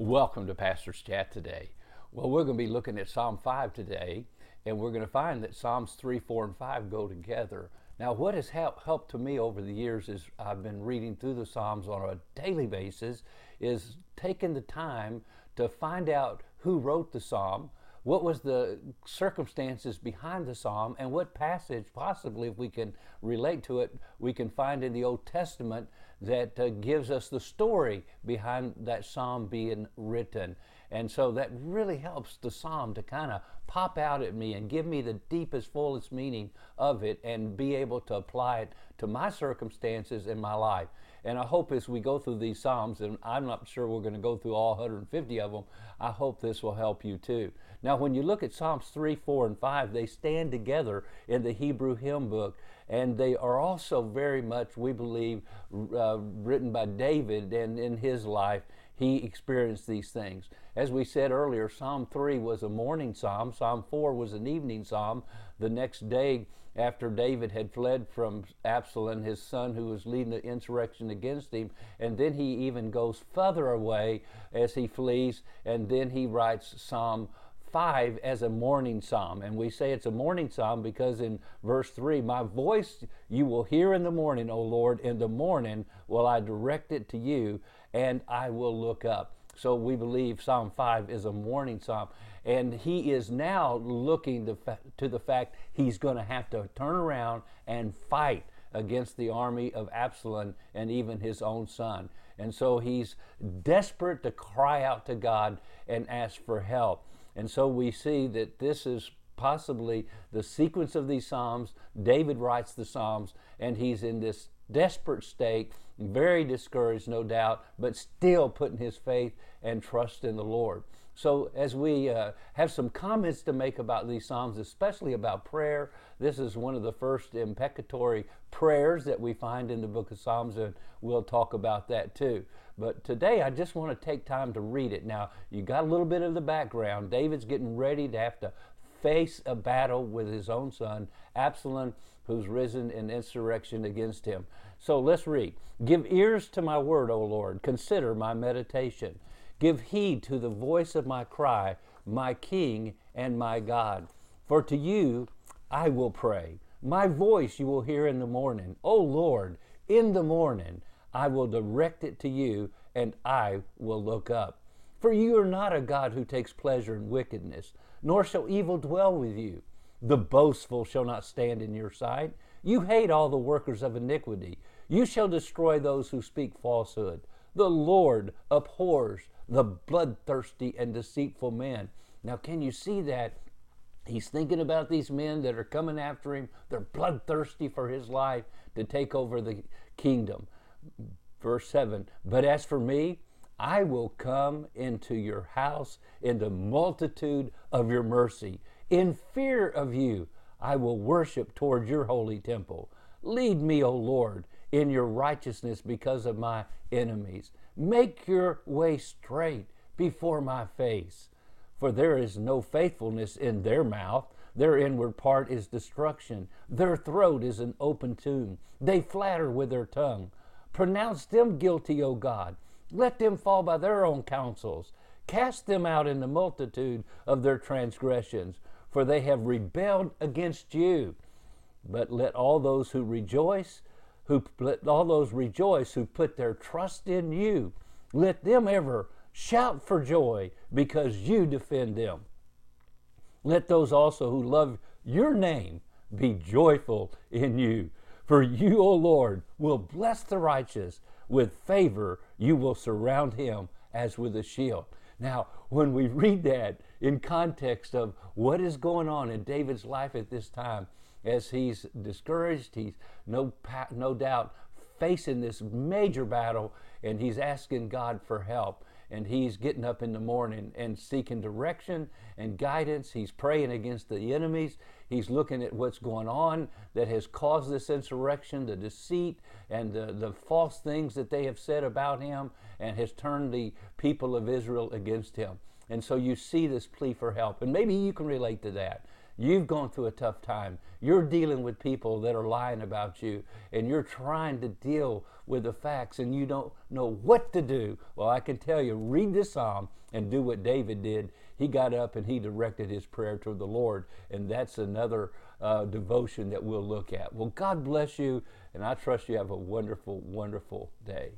Welcome to Pastor's Chat today. Well, we're going to be looking at Psalm 5 today, and we're going to find that Psalms 3, 4, and 5 go together. Now, what has helped, to me over the years is I've been reading through the Psalms on a daily basis, is taking the time to find out who wrote the Psalm, what was the circumstances behind the psalm and what passage possibly if we can relate to it we can find in the old testament that uh, gives us the story behind that psalm being written. And so that really helps the psalm to kind of pop out at me and give me the deepest fullest meaning of it and be able to apply it to my circumstances in my life and I hope as we go through these Psalms, and I'm not sure we're going to go through all 150 of them, I hope this will help you too. Now, when you look at Psalms 3, 4, and 5, they stand together in the Hebrew hymn book, and they are also very much, we believe, uh, written by David and in his life he experienced these things. As we said earlier, Psalm 3 was a morning psalm, Psalm 4 was an evening psalm. The next day, after David had fled from Absalom, his son, who was leading the insurrection against him, and then he even goes further away as he flees, and then he writes Psalm 5 as a morning psalm. And we say it's a morning psalm because in verse 3, My voice you will hear in the morning, O Lord, in the morning will I direct it to you, and I will look up. So we believe Psalm 5 is a morning psalm. And he is now looking to, fa- to the fact he's going to have to turn around and fight against the army of Absalom and even his own son. And so he's desperate to cry out to God and ask for help. And so we see that this is possibly the sequence of these Psalms. David writes the Psalms, and he's in this desperate state, very discouraged, no doubt, but still putting his faith and trust in the Lord. So, as we uh, have some comments to make about these Psalms, especially about prayer, this is one of the first imprecatory prayers that we find in the book of Psalms, and we'll talk about that too. But today, I just want to take time to read it. Now, you got a little bit of the background. David's getting ready to have to face a battle with his own son, Absalom, who's risen in insurrection against him. So let's read. Give ears to my word, O Lord. Consider my meditation. Give heed to the voice of my cry, my King and my God. For to you I will pray. My voice you will hear in the morning. O Lord, in the morning I will direct it to you, and I will look up. For you are not a God who takes pleasure in wickedness, nor shall evil dwell with you. The boastful shall not stand in your sight. You hate all the workers of iniquity. You shall destroy those who speak falsehood. The Lord abhors the bloodthirsty and deceitful men. Now, can you see that? He's thinking about these men that are coming after him. They're bloodthirsty for his life to take over the kingdom. Verse 7 But as for me, I will come into your house in the multitude of your mercy. In fear of you, I will worship toward your holy temple. Lead me, O Lord, in your righteousness because of my enemies. Make your way straight before my face. For there is no faithfulness in their mouth. Their inward part is destruction. Their throat is an open tomb. They flatter with their tongue. Pronounce them guilty, O God. Let them fall by their own counsels. Cast them out in the multitude of their transgressions, for they have rebelled against you. But let all those who rejoice who let all those rejoice who put their trust in you. Let them ever shout for joy because you defend them. Let those also who love your name be joyful in you. For you, O Lord, will bless the righteous. With favor, you will surround him as with a shield. Now, when we read that in context of what is going on in David's life at this time, as he's discouraged. He's no, no doubt facing this major battle and he's asking God for help. And he's getting up in the morning and seeking direction and guidance. He's praying against the enemies. He's looking at what's going on that has caused this insurrection, the deceit and the, the false things that they have said about him, and has turned the people of Israel against him. And so you see this plea for help. And maybe you can relate to that You've gone through a tough time. You're dealing with people that are lying about you, and you're trying to deal with the facts, and you don't know what to do. Well, I can tell you, read this psalm and do what David did. He got up and he directed his prayer to the Lord, and that's another uh, devotion that we'll look at. Well, God bless you, and I trust you have a wonderful, wonderful day.